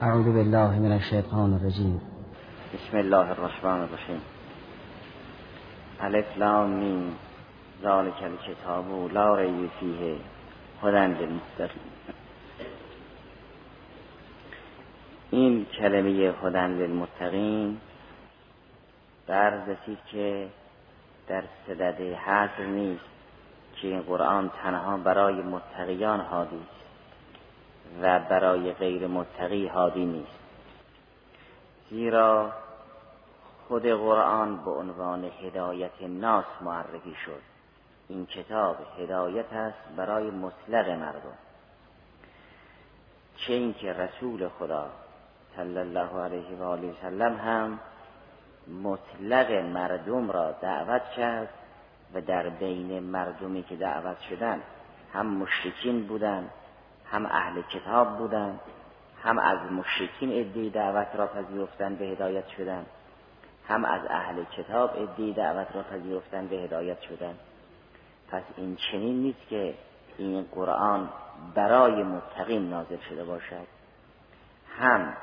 اعوذ بالله من الشیطان الرجیم بسم الله الرحمن الرحیم. الف لام میم. ذالک الکتاب لا ریب فیه. هدی للمتقین. این کلمه هدی للمتقین در رسید که در صدد حضر نیست که این قرآن تنها برای متقیان هادی است و برای غیر متقی هادی نیست. زیرا خود قرآن به عنوان هدایت ناس معرفی شد. این کتاب هدایت است برای مطلق مردم. چه اینکه رسول خدا صلی الله علیه و آله وسلم هم مطلق مردم را دعوت کرد و در بین مردمی که دعوت شدن هم مشرکین بودند هم اهل کتاب بودند هم از مشرکین ادعی دعوت را پذیرفتن به هدایت شدن هم از اهل کتاب ادعی دعوت را پذیرفتن به هدایت شدن. پس این چنین نیست که این قرآن برای متقین نازل شده باشد. هم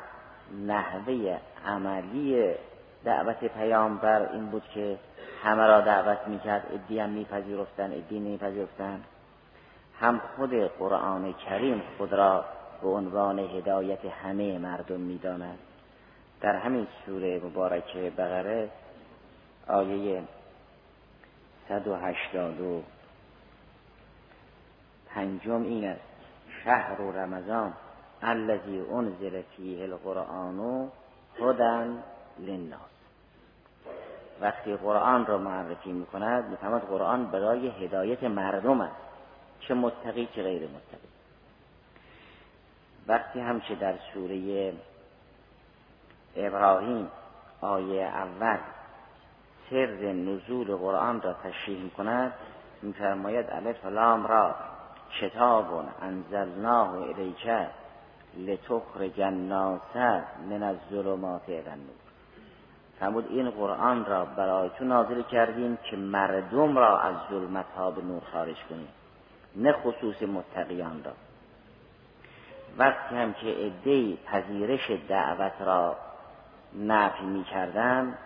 نحوه عملی دعوت پیامبر این بود که همه را دعوت می‌کرد ادی هم میپذیرفتن ادی نمیپذیرفتن. هم خود قرآن کریم خود را به عنوان هدایت همه مردم می‌داند. در همین سوره مبارکه بقره آیه 180 پنجم این است. شهر و رمضان الذی انزل فیه القرآن هدن للناس. وقتی قرآن را معرفی می‌کند می‌فهمد قرآن برای هدایت مردم است. چه متقی چه غیر متقی. وقتی هم که در سوره ابراهیم آیه اول سر نزول قرآن را تشریح کند میفرماید الف لام را کتاب انزلناه الیک لتخرج الناس من الظلمات الى النور. فرمود این قرآن را برای تو نازل کردیم که مردم را از ظلمت ها به نور خارج کنیم. نه خصوص متقیان را. وقتی هم که عدهای پذیرش دعوت را نفی می کردن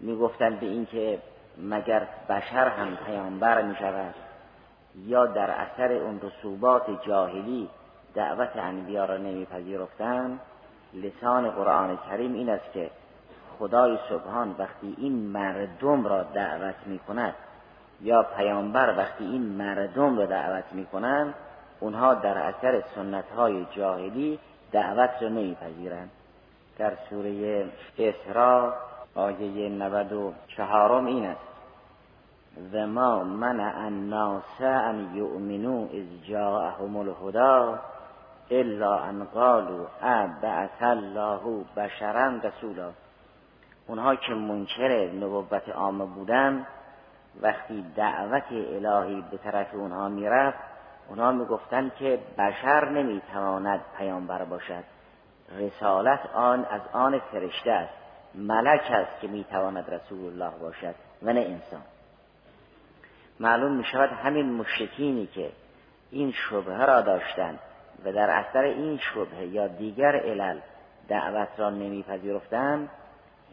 می گفتن به اینکه مگر بشر هم پیامبر می شود یا در اثر اون رسوبات جاهلی دعوت انبیا را نمیپذیرفتند لسان قرآن کریم این است که خدای سبحان وقتی این مردم را دعوت می کند یا پیامبر وقتی این مردم را دعوت می کنند اونها در اثر سنت های جاهلی دعوت را نمیپذیرند در سوره اسراء آیه 94 این است. و ما منع الناس ان یؤمنوا اذ جاءهم الهدى الا ان قالوا ابعث الله بشرا رسولا. اونها که منکر نبوت عامه بودن وقتی دعوت الهی به طرف اونها می‌رفت اونها می‌گفتند که بشر نمی‌تواند پیامبر باشد. رسالت آن از آن فرشته است. ملک است که می‌تواند رسول الله باشد و نه انسان. معلوم می شود همین مشرکینی که این شبهه را داشتند و در اثر این شبهه یا دیگر علل دعوت را نمیپذیرفتند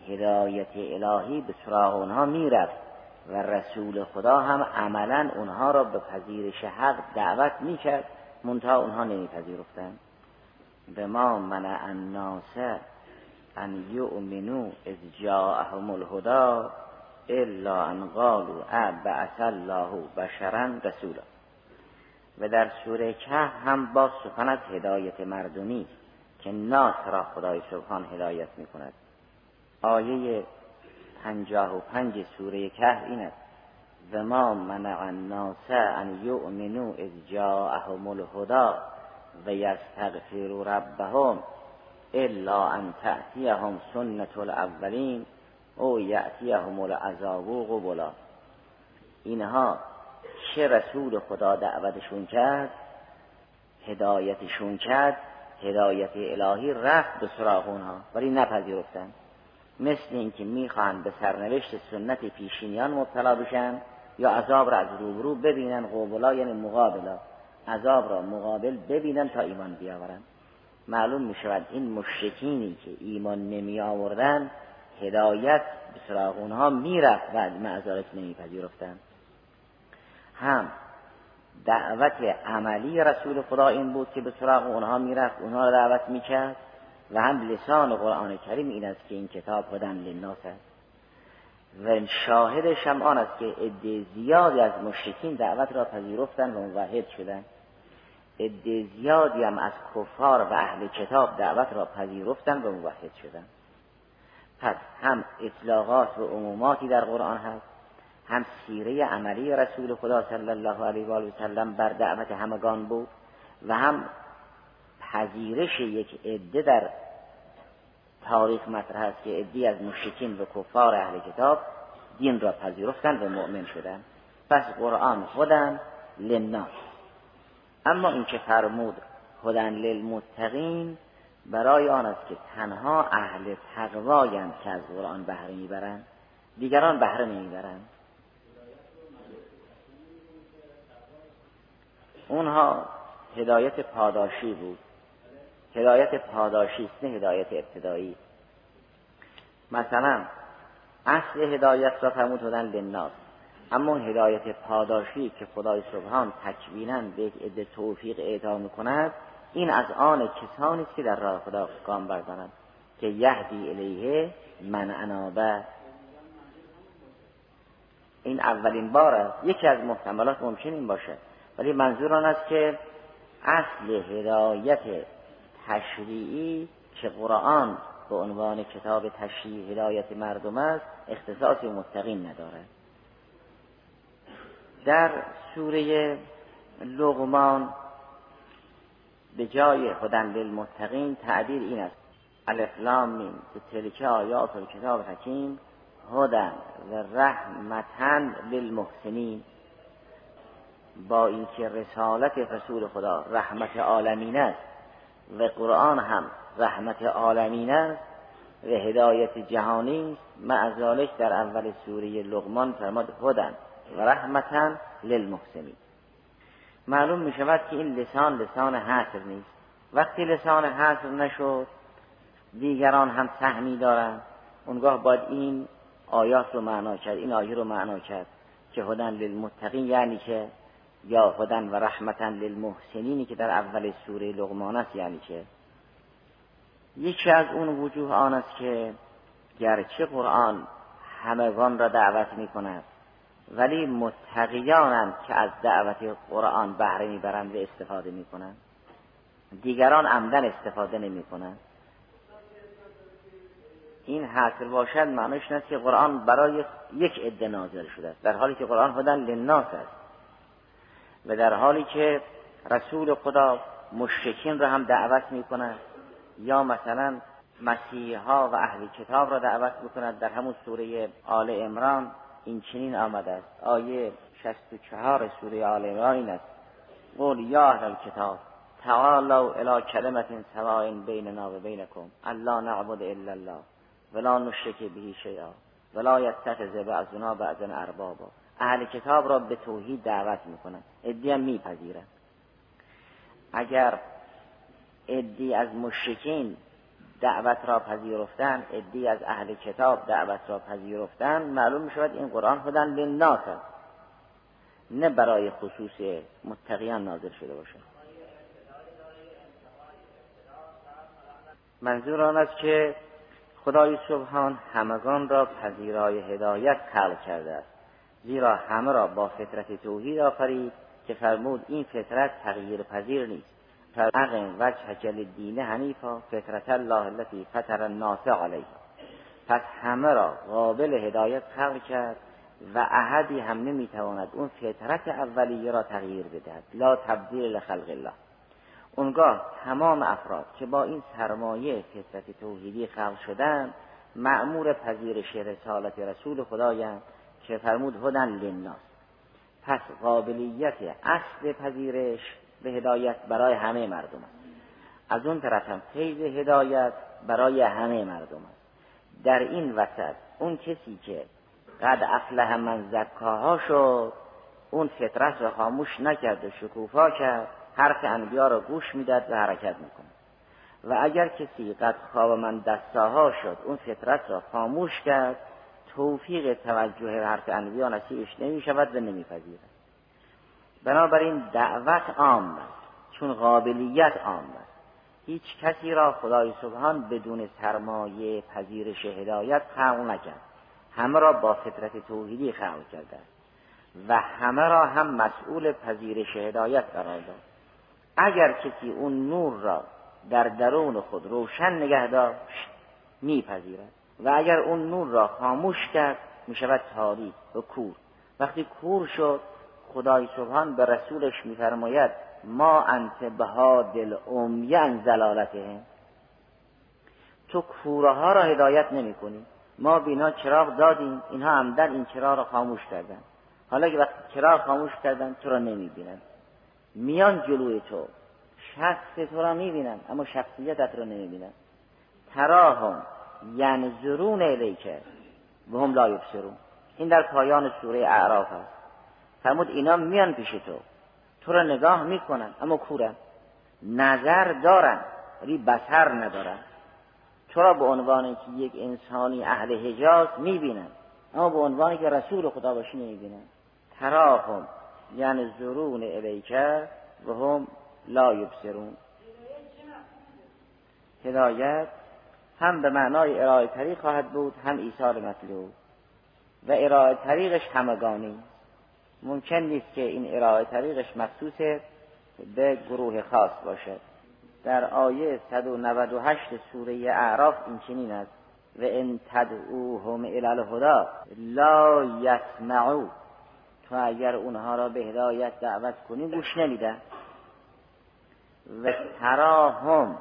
هدایت الهی به سراغ اونها می‌رفت. و رسول خدا هم عملا اونها را به پذیرش حق دعوت می‌کرد. منتها اونها نمیپذیرفتند. به ما منع الناس ان یؤمنوا اذ جاءهم الهدى الا ان قالوا ابعث الله بشرا رسولا. و در سوره کهف هم با سخن از هدایت مردمی که ناس را خدای سبحان هدایت می کند آیه پنجاه و پنج سوره کهف این است. و ما منع الناس ان یؤمنوا اذ جاءهم الهدى و یستغفروا ربهم الا ان تأتیهم سنت الاولین او یأتیهم العذاب قبلا. اینها چه رسول خدا دعوتشون کرد؟ هدایتشون کرد هدایت الهی رفت به سراغ اونها ولی نپذیرفتن. مثل اینکه می‌خوان به سرنوشت سنت پیشینیان مبتلا بشن یا عذاب را از روبرو ببینن قبلا یعنی مقابلا. عذاب را مقابل ببینن تا ایمان بیاورن. معلوم می شود این مشرکینی که ایمان نمی آوردن هدایت به سراغ اونها می‌رفت و معذارت نمیپذیرفتند. هم دعوت عملی رسول خدا این بود که به سراغ اونها می‌رفت اونها را دعوت می‌کرد. و هم لسان قرآن کریم این است که این کتاب هدن للناس است. و شاهدش هم آن است که عده زیادی از مشرکین دعوت را پذیرفتن و موحد شدند عده زیادی هم از کفار و اهل کتاب دعوت را پذیرفتن و موحد شدند پس هم اطلاقات و عموماتی در قرآن هست هم سیره عملی رسول خدا صلی الله علیه و سلم بر دعوت همگان بود و هم پذیرش یک عده در تاریخ مطرح است که عدی از مشرکین و کفار اهل کتاب دین را پذیرفتند و مؤمن شدند. پس قرآن خودن للناس. اما این که فرمود هدن للمتقین برای آن است که تنها اهل تقوایند که از قرآن بهره می‌برند. دیگران بهره نمی‌برند. اونها هدایت پاداشی بود. هدایت پاداشی است نه هدایت ابتدایی. مثلا اصل هدایت را فرمود هدن للناس. اما هدایت پاداشی که خدای سبحان تکوینا به یک عده توفیق اعطا می‌کند این از آن کسانی است که در راه خدا گام بردارند. که یهدی الیه من انابه این اولین بار است. یکی از محتملات ممکن این باشه. ولی منظور آن است که اصل هدایت تشریعی که قرآن به عنوان کتاب تشریع هدایت مردم است اختصاص متقین ندارد در سوره لغمان به جای هدن للمتقین تعبیر این است. الافلام به تلک آیات کتاب حکیم. هدن و رحمتن للمحسنین. با اینکه رسالت رسول خدا رحمت عالمین است و قرآن هم رحمت عالمین است و هدایت جهانی است معذالک در اول سوره لغمان فرماد هدن و رحمتا للمحسنین. معلوم می شود که این لسان لسان حصر نیست. وقتی لسان حصر نشد دیگران هم سهمی دارند. اونگاه باید این آیات رو معنا کرد این آیه رو معنا کرد که هدن للمتقین یعنی که یا هدن و رحمتا للمحسنینی که در اول سوره لغمان است یعنی که یکی از اون وجوه آن است که گرچه قرآن همگان را دعوت می کند ولی متقیانند که از دعوت قرآن بهره می‌برند و استفاده می‌کنند. دیگران عمدن استفاده نمی کنند این حاصل باشد معنیش است که قرآن برای یک عده نازل شده است در حالی که قرآن هدن للناس است. و در حالی که رسول خدا مشرکین را هم دعوت می کند یا مثلا مسیحا و اهل کتاب را دعوت می‌کند در همون سوره آل امران این چنین آمده است. آیه 64 سوره آل عمران این است. قول یا اهل الکتاب تعالوا الى کلمت سواء بیننا و بینکم الله نعبد الا الله ولا نشرک به شیئا ولا یتخذ بعضنا بعضا اربابا. اهل کتاب را به توحید دعوت می‌کنند. ادی هم میپذیرند. اگر ادی از مشرکین دعوت را پذیرفتن ادی از اهل کتاب دعوت را پذیرفتن معلوم می شود این قرآن خودن للناس نه برای خصوص متقیان نازل شده باشه. منظور آن است که خدای سبحان همگان را پذیرای هدایت خلق کرده است. زیرا همه را با فطرت توحید آفرید که فرمود این فطرت تغییر پذیر نیست. فاقم وجه جل دین حنیفا فطرت الله التي فطر الناس علیها. پس همه را قابل هدایت خلق کرد و احدی هم نمی‌تواند اون فطرت اولیه را تغییر بدهد. لا تبدیل لخلق الله. اونگاه تمام افراد که با این سرمایه فطرت توحیدی خلق شدن معمور پذیرش رسالت رسول خدایند. که فرمود هدن للناس. پس قابلیت اصل پذیرش به هدایت برای همه مردم است. از اون طرف هم فیض هدایت برای همه مردم است. در این وسط اون کسی که قد افله من زکاها شد اون فطرت را خاموش نکرد و شکوفا کرد حرف انبیا را گوش می‌داد و حرکت می‌کنه و اگر کسی قد خواب من دستاها شد اون فطرت را خاموش کرد توفیق توجه حرف انبیا نصیبش نمی شود و نمی بنابراین دعوت عام است چون قابلیت عام است. هیچ کسی را خدای سبحان بدون سرمایه پذیرش هدایت خلق نکرد. همه را با فطرت توحیدی خلق کرده و همه را هم مسئول پذیرش هدایت قرار داد. اگر کسی اون نور را در درون خود روشن نگه داشت میپذیرد. و اگر اون نور را خاموش کرد می‌شود تاریک و کور. وقتی کور شد خدای سبحان به رسولش میفرماید ما انت دل امیان زلالته تو کوره ها را هدایت نمی کنی ما بینا چراغ دادیم اینها عمدن این چراغ را خاموش کردن. حالا که وقتی چراغ خاموش کردن تو را نمی بینن میان جلوی تو. شخص تو را می بینن اما شخصیتت را نمی بینن تراهم. ینظرون الیکه و هم لا یبصرون. این در پایان سوره اعراف است. فرمود اینا میان پیش تو. تو را نگاه می‌کنن اما کورن. نظر دارن ولی بسر ندارن. تو را به عنوان که یک انسانی اهل حجاز می‌بینن اما به عنوانی که رسول خدا باشی نمی‌بینن. تراهم یعنی زرون الیکه و هم لا یبصرون. هدایت هم به معنای ارائه طریق خواهد بود هم ایثار مطلوب. و ارائه طریقش همگانی. ممکن نیست که این ارائه طریقش مخصوص به گروه خاص باشد. در آیه 198 سوره اعراف این چنین است. و ان تدعوهم الی الهدى لا یسمعو. تو اگر اونها را به هدایت دعوت کنی گوش نمیدن. و تراهم.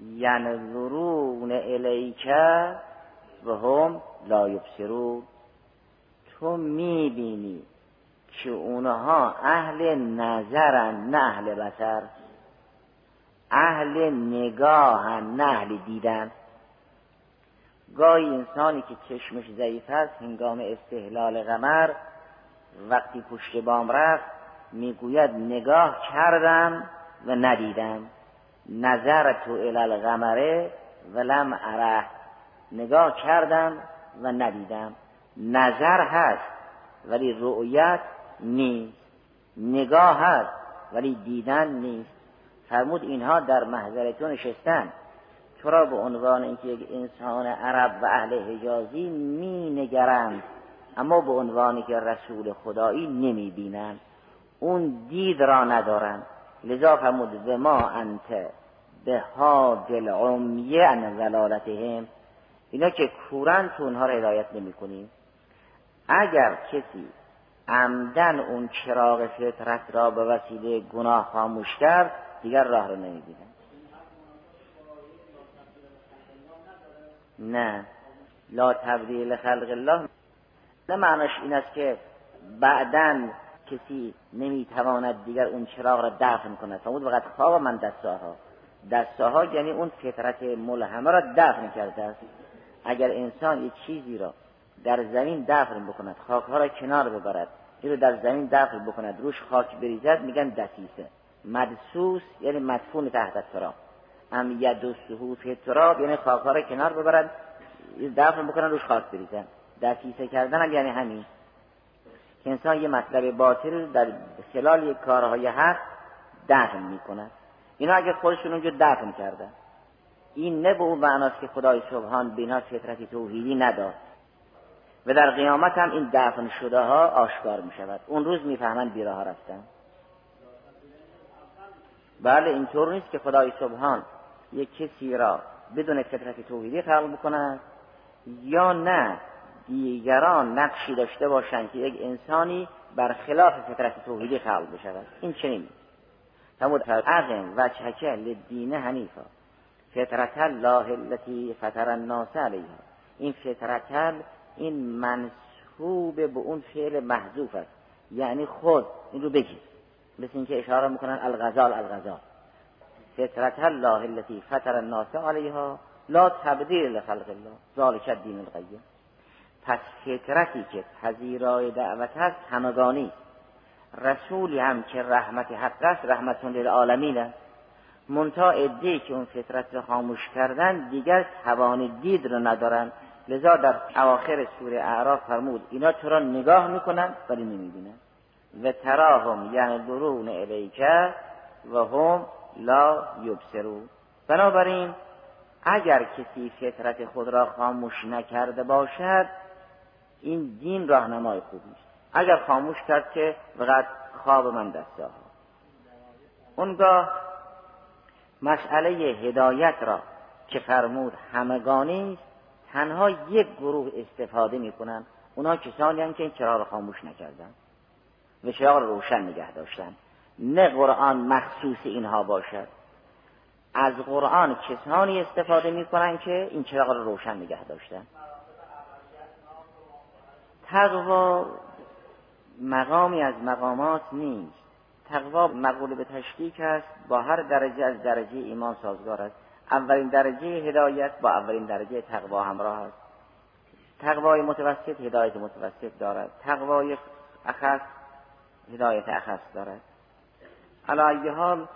ینظرون الیک و هم لا یبصرون. تو می‌بینی که اونها اهل نظرن نه اهل بسر اهل نگاهن نه اهل دیدن. گاهی انسانی که چشمش ضعیف است هنگام استحلال غمر وقتی پشت بام رفت می‌گوید نگاه کردم و ندیدم. نظر تو الالغمره ولم اره نگاه کردم و ندیدم. نظر هست ولی رؤیت نیست. نگاه هست ولی دیدن نیست. فرمود اینها در محضر نشستن. تو را به عنوان اینکه یک انسان عرب و اهل حجازی می نگرند اما به عنوانی که رسول خدایی نمی بینند اون دید را ندارند. لذا فرمود به ما انت به ها دل عمیه ان ولالتهم اینا که کورن تو اونها را هدایت نمی کنیم اگر کسی عمدن اون چراغ فطرت را به وسیله گناه خاموش کرد دیگر راه رو نمی‌بینه. نه. لا تبدیل خلق الله. نه معناش این است که بعدا کسی نمی‌تواند دیگر اون چراغ را دفن کند. فرمود وقت خواب من دستاها دستاها یعنی اون فطرت ملهمه را دفن کرده است. اگر انسان یک چیزی را در زمین دفن بکند خاکها را کنار ببرد این رو در زمین دفن بکند روش خاک بریزد میگن دسیسه. مدسوس یعنی مدفون تحت تراب ام یدسهو فی تراب یعنی خاکها را کنار ببرد دفن بکنن روش خاک بریزن. دسیسه کردن هم یعنی همین. انسان یه مطلب باطل در خلال کارهای حق دفن می‌کند. اینا اگه خودشون اونجا دفن کردن این نه به اون معناست که خدای سبحان بینا فطرتی توحیدی نداد. و در قیامت هم این دفن شده ها آشکار می شود اون روز می‌فهمند بیراه رفتن. بله اینطور نیست که خدای سبحان یک کسی را بدون فطرت توحیدی خلق بکند یا نه. دیگران نقشی داشته باشند که یک انسانی بر خلاف فطرت توحیدی خلق بشود. این چنین فرمود اقم و چکه لدین حنیفا. فطرت الله التي فطر الناس علیها. این فطرت این منصوب به اون فعل محذوف است. یعنی خود. این رو بگیر مثل اینکه اشاره می‌کنن الغزال الغزال. فطرت الله التي فطر الناس علیها لا تبدیل لخلق الله. ذالک الدین القیم. پس فطرتی که پذیرای دعوت هست همگانی. رسولی هم که رحمت حق است رحمت للعالمین است. منتها ادهی که اون فطرت رو خاموش کردن دیگر توان دید رو ندارن. لذا در اواخر سوره اعراف فرمود اینا تو را نگاه می‌کنن ولی نمی‌بینن. و تراهم ینظرون الیک و هم لا یبصرون. بنابراین اگر کسی فطرت خود را خاموش نکرده باشد این دین راهنمای خوبی است اگر خاموش کرد که فقط خواب من دسته ها اونگاه مسئله هدایت را که فرمود همگانی است تنها یک گروه استفاده می‌کنن اونا کسانی هم که این چراغ را خاموش نکردن. و چراغ را روشن نگه داشتن. نه قرآن مخصوص اینها باشد. از قرآن کسانی استفاده می‌کنن که این چراغ را روشن نگه داشتن. تقوا مقامی از مقامات نیست. تقوا مقبول به تشکیک است با هر درجه از درجه ایمان سازگار است. اولین درجه هدایت با اولین درجه تقوا همراه است. تقوای متوسط هدایت متوسط دارد. تقوای اخص هدایت اخص دارد. علی حال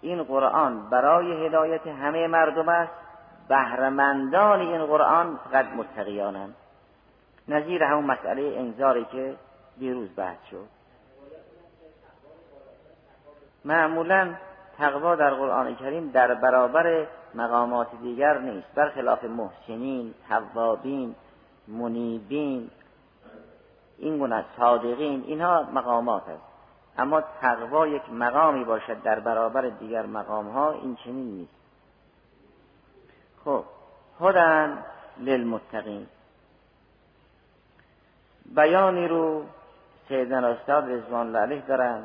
این قرآن برای هدایت همه مردم است. بهرمندان این قرآن فقط متقیانند. نظیر همون مسئله انذاری که دیروز بحث شد. معمولا تقوا در قرآن کریم در برابر مقامات دیگر نیست. برخلاف محسنین توابین منیبین این گونه صادقین اینها مقامات است اما تقوا یک مقامی باشد در برابر دیگر مقام ها این چنین نیست. خب هدن للمتقین. بیانی رو سیدن استاد رضوان الله علیه دارن.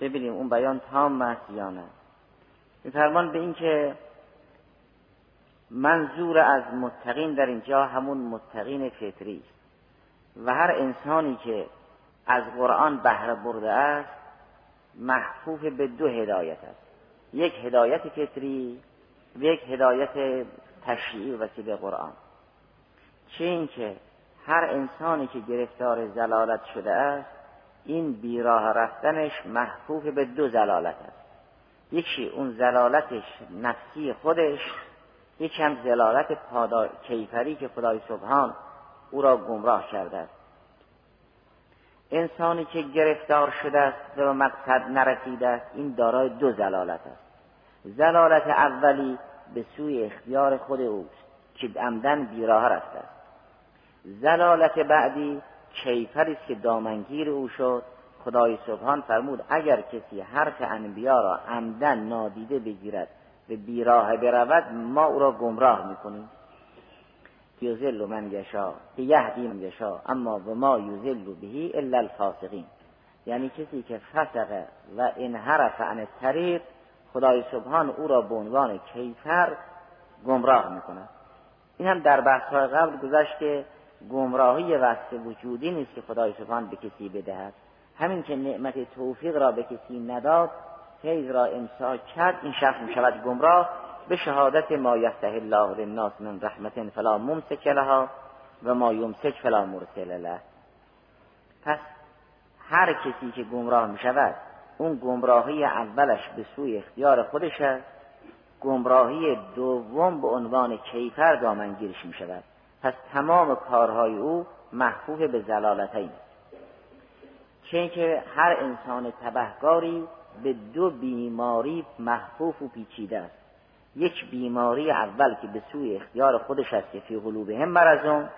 ببینیم اون بیان تام است یا فرمان به این که منظور از متقین در اینجا همون متقین فطری است. و هر انسانی که از قرآن بهره برده است محفوف به دو هدایت است. یک هدایت فطری و یک هدایت تشریعی وسیله قرآن. چه اینکه هر انسانی که گرفتار زلالت شده است این بیراه رفتنش محفوف به دو زلالت است. یکی اون زلالتش نفسی خودش یکی هم زلالت پادا... کیفری که خدای سبحان او را گمراه کرده است. انسانی که گرفتار شده است به مقصد نرسیده است این دارای دو زلالت است. زلالت اولی به سوی اختیار خود اوست که عمدن بیراه رفته است. زلالت بعدی کیفری است که دامنگیر او شد. خدای سبحان فرمود اگر کسی حرف انبیا را عمدن نادیده بگیرد به بیراه برود ما او را گمراه می‌کنیم. یوزل من یشا یهدی من یشا اما و ما یوزل بهی الا الفاسقین. یعنی کسی که فسقه و انحرف عن طریق خدای سبحان او را به عنوان کیفر گمراه می‌کند. این هم در بحث قبل گذشت که گمراهی وصف وجودی نیست که خدای سبحان به کسی بدهد. همین که نعمت توفیق را به کسی نداد فیض را امساک کرد این شخص می شود گمراه. به شهادت ما یفته الله للناس من رحمت فلا ممسک لها و ما یمسک فلا مرسل له. پس هر کسی که گمراه می شود اون گمراهی اولش به سوی اختیار خودش است گمراهی دوم به عنوان کیفر دامنگیرش می شود پس تمام کارهای او محفوظ به زلالتین چه هر انسان تبهکاری به دو بیماری محفوف و پیچیده است. یک بیماری اول که به سوی اختیار خودش است که فی قلوبهم مرزون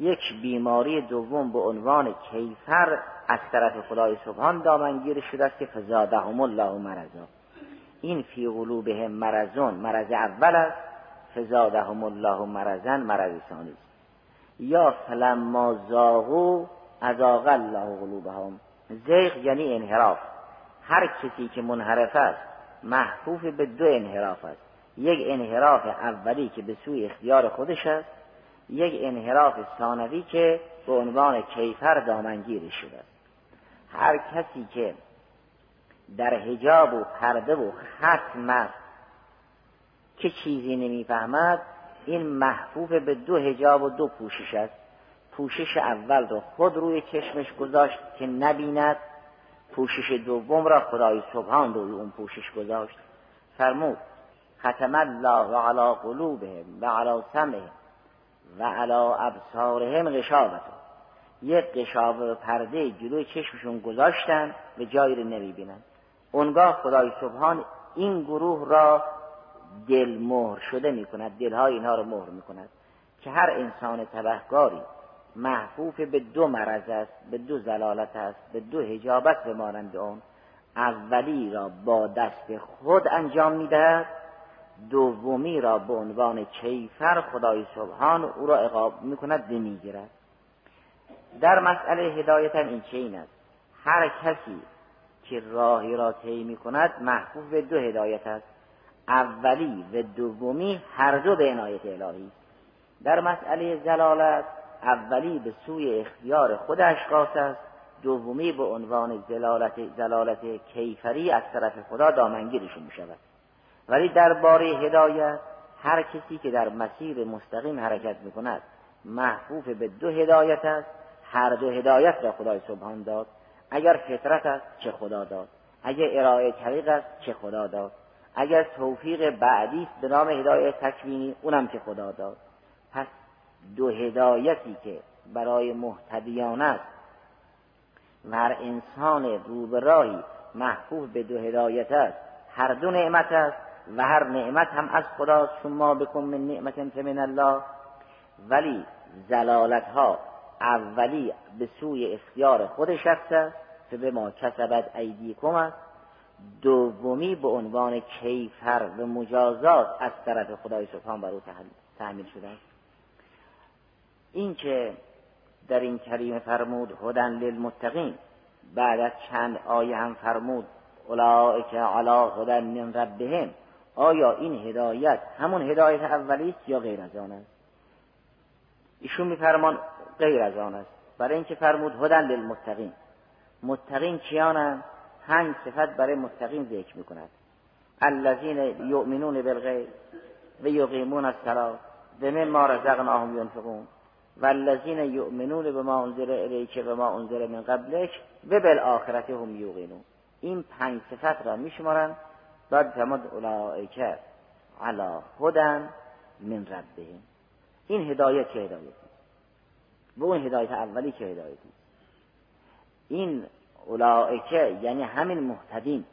یک بیماری دوم به عنوان کیفر از طرف خدای سبحان دامنگیر شده است که فزادهم الله مرزا این فی قلوبهم مرزون مرض اول است. فزادهم الله مرزن مرض ثانی یا فلما زاغو ازاغ الله قلوبهم. زیغ یعنی انحراف. هر کسی که منحرف است محفوف به دو انحراف است. یک انحراف اولی که به سوی اختیار خودش است یک انحراف ثانوی که به عنوان کیفر دامنگیری شده است. هر کسی که در حجاب و پرده و ختم است که چیزی نمی‌فهمد؟ این محفوف به دو هجاب و دو پوشش است. پوشش اول رو خود روی چشمش گذاشت که نبیند. پوشش دوم را خدای سبحان روی اون پوشش گذاشت. فرمود ختم الله علی قلوبهم و علی سمعهم و علی ابصارهم غشاوت. یک قشاوه پرده جلوی چشمشون گذاشتن به جایی رو نمی‌بینن. اونگاه خدای سبحان این گروه را دل مهر شده می کند دلهای اینها رو مهر می کند که هر انسان تبهگاری محفوف به دو مرض است به دو زلالت است به دو هجابت به مانند اون. اولی را با دست خود انجام می‌دهد دومی را به عنوان کیفر خدای سبحان او را اقاب می‌کند نمی‌گیرد در مسئله هدایت هم این چین است؟ هر کسی که راهی را طی می کند محفوظ به دو هدایت است. اولی و دومی هر دو به عنایت الهی. در مسئله زلالت اولی به سوی اختیار خود اشخاص است دومی به عنوان زلالت, زلالت کیفری از طرف خدا دامنگیرشون می شود ولی درباره هدایت هر کسی که در مسیر مستقیم حرکت می کند محفوف به دو هدایت است هر دو هدایت را خدای سبحان داد. اگر فطرت است چه خدا داد؟ اگر ارائه طریق است چه خدا داد؟ اگر توفیق بعدی به نام هدایت تکوینی اونم که خدا داد. پس دو هدایتی که برای محتدیان است. و هر انسان روبراهی محفوظ به دو هدایت است. هر دو نعمت است و هر نعمت هم از خدا شما بکن من نعمت من الله. ولی زلالت ها اولی به سوی اختیار خود شخص است. که به ما کسبت ایدیکم است. دومی به عنوان کیفر و مجازات از طرف خدای سبحان بر او تحمیل شده است. این که در این کریم فرمود هدن للمتقین. بعد از چند آیه هم فرمود اولئک علی هدن من ربهم. آیا این هدایت همون هدایت اولی است یا غیر از آن است؟ ایشون میفرمان غیر از آن است. برای اینکه فرمود هدن للمتقین. متقین کیانند پنج صفت برای متقین ذکر می‌کند. الذین یؤمنون بالغیب و یقیمون الصلاة. و مما رزقناهم ینفقون. والذین یؤمنون بما انزل الیک و ما انزل من قبلک و بالآخرت هم یوقنون. این پنج صفت را میشمارند بعد فرمود اولئک علی هدن من ربهم. این هدایت چه هدایتی؟ و اون هدایت اولی چه هدایتی؟ این اولائکه یعنی همین محتدین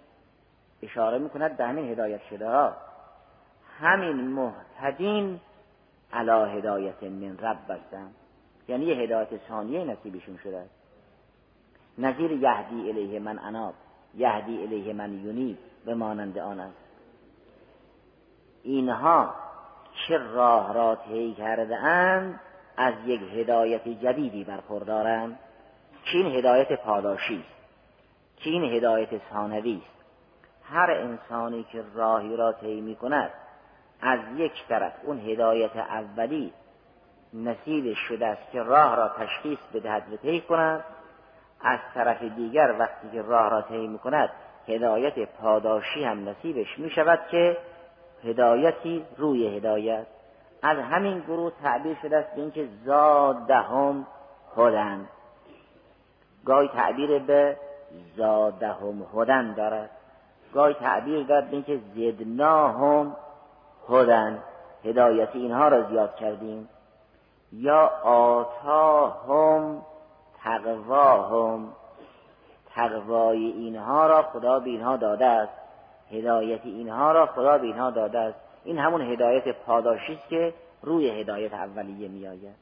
اشاره می‌کند به همین هدایت شده ها. همین محتدین علا هدایت من رب بستن. یعنی یه هدایت ثانیه نصیبشون شده. است نظیر یهدی الیه من اناب یهدی الیه من یونیب به مانند آن است. اینها چه راه را طی کرده اند؟ از یک هدایت جدیدی برخوردارند. که این هدایت پاداشی است. که این هدایت ثانوی است. هر انسانی که راهی را طی می کند از یک طرف اون هدایت اولی نصیب شده است که راه را تشخیص بدهد و طی کند. از طرف دیگر وقتی که راه را طی می کند هدایت پاداشی هم نصیبش می شود که هدایتی روی هدایت. از همین گروه تعبیر شده است به اینکه زادهم هدن گاهی تعبیر به زادهم هدن دارد. گاهی تعبیر دارد به اینکه زدناهم هدن. هدایت اینها را زیاد کردیم. یا آتاهم تقواهم. تقوای اینها را خدا به اینها داده است. هدایت اینها را خدا به اینها داده است. این همون هدایت پاداشی است که روی هدایت اولیه می آید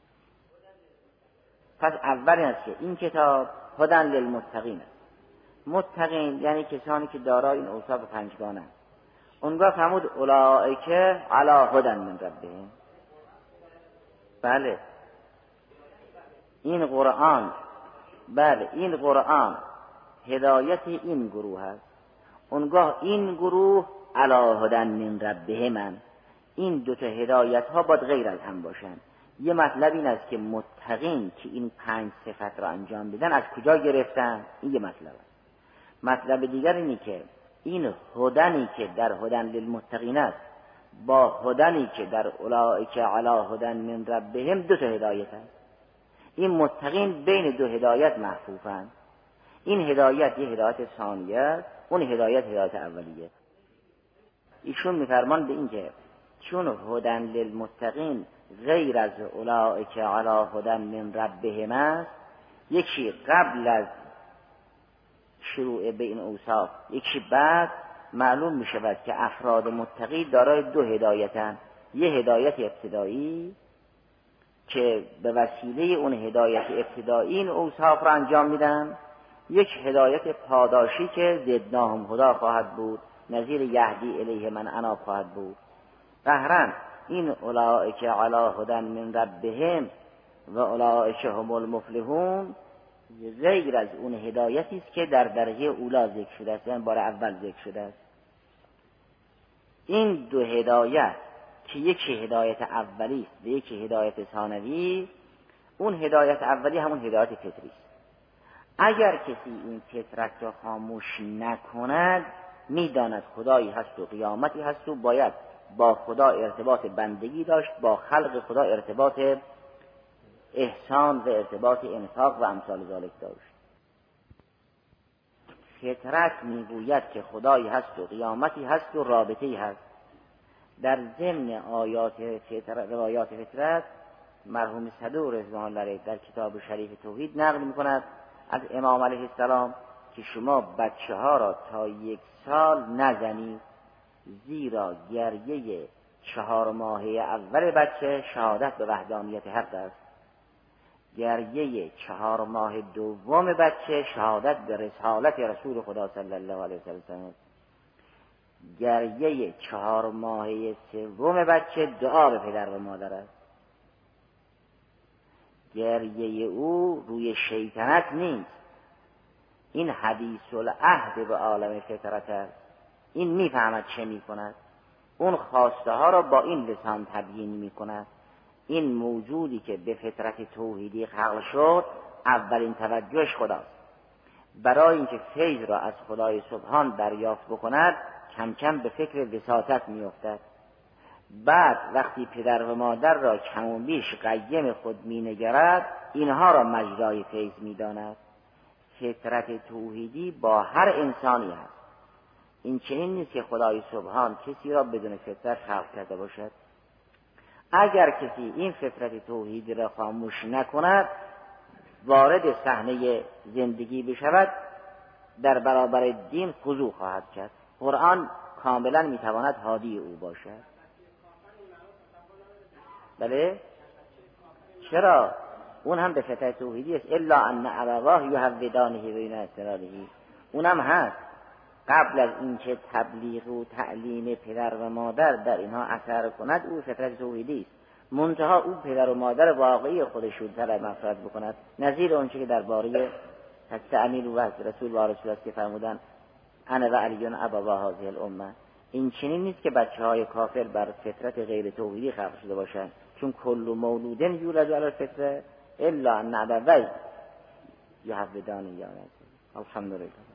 پس اول است که این کتاب هدن للمتقین است. متقین یعنی کسانی که دارای این اوصاف پنجگانه. اونگاه فرمود اولائکه علا هدن من ربهم. بله. این قرآن بله این قرآن هدایت این گروه است اونگاه این گروه علا هدن من ربهم این دوتا هدایت ها باید غیر از هم باشند یه مطلب این است که متقین که این پنج صفت را انجام بدن از کجا گرفتن؟ این یه مطلب است. مطلب دیگر اینی که این هدنی که در هدن للمتقین است با هدنی که در اولئک علا هدن من ربهم دو تا هدایت است این متقین بین دو هدایت محفوفند. این هدایت یه هدایت ثانیه اون هدایت هدایت اولیه. ایشون میفرمان به اینکه چون هدن للمتقین غیر از که علا هدن من ربهم است یکی قبل از شروع به این اوصاف یکی بعد معلوم می شود که افراد متقی دارای دو هدایتن. یه هدایت ابتدایی که به وسیله اون هدایت ابتدایی این اوصاف را انجام میدن. یک هدایت پاداشی که زدناهم خدا خواهد بود. نظیر یهدی الیه من انا خواهد بود. قهرن این اولائک علا هدن من ربهم و اولائک هم المفلحون. غیر از اون هدایتی است که در درجه اولا ذکر شده است یعنی بار اول ذکر شده است. این دو هدایت که یکی هدایت اولی است و یکی هدایت ثانوی اون هدایت اولی همون هدایت فطری است. اگر کسی این فطرت را خاموش نکند می‌داند خدایی هست و قیامتی هست و باید با خدا ارتباط بندگی داشت با خلق خدا ارتباط احسان و ارتباط انفاق و امثال ذالک داشت. فطرت می‌گوید که خدایی هست و قیامتی هست و رابطه هست. در ضمن آیات فطرت روایات فطرت مرحوم صدور رضوان الله در کتاب شریف توحید نقل می کند از امام علیه السلام که شما بچه ها را تا یک سال نزنید زیرا گریه چهار ماهه اول بچه شهادت به وحدانیت حق است. گریه چهار ماه دوم بچه شهادت به رسالت رسول خدا صلی الله علیه وسلم گریه چهار ماهه سوم بچه دعا به پدر و مادر است. گریه او روی شیطنت نیست. این حدیث العهد به عالم فطرت است. این می‌فهمد چه می‌کند. اون خواسته ها را با این لسان تبیین می‌کند. این موجودی که به فطرت توحیدی خلق شد اولین توجهش خداست. برای اینکه فیض را از خدای سبحان دریافت بکند کم کم به فکر وساطت میافتد. بعد وقتی پدر و مادر را کم و بیش قیم خود مینگرد اینها را مجرای فیض می‌داند. فطرت توحیدی با هر انسانی هست. این چنین نیست که خدای سبحان کسی را بدون فطرت خلق کرده باشد. اگر کسی این فطرت توحیدی را خاموش نکند وارد صحنه زندگی بشود در برابر دین خضوع خواهد کرد. قرآن کاملا می‌تواند حادی او باشد. بله؟ چرا؟ اون هم به فطرت توحیدی است. الا ان ابواه یهودانه و اونم هست. قبل از اینکه تبلیغ و تعلیم پدر و مادر در اینها اثر کند او فطرت توحیدی است. منتها او پدر و مادر واقعی خودش رو طلب مفرد بکند. نظیر اونچه که درباره حضرت امیر و رسول و است که فرمودن انا و علیون ابا هذه الامه. این چنین نیست که بچه های کافر بر فطرت غیر توحیدی خلق شده باشند. چون کل مولودن یولد علی الفطره الا ان ابوی یحودان یا الحمدلله.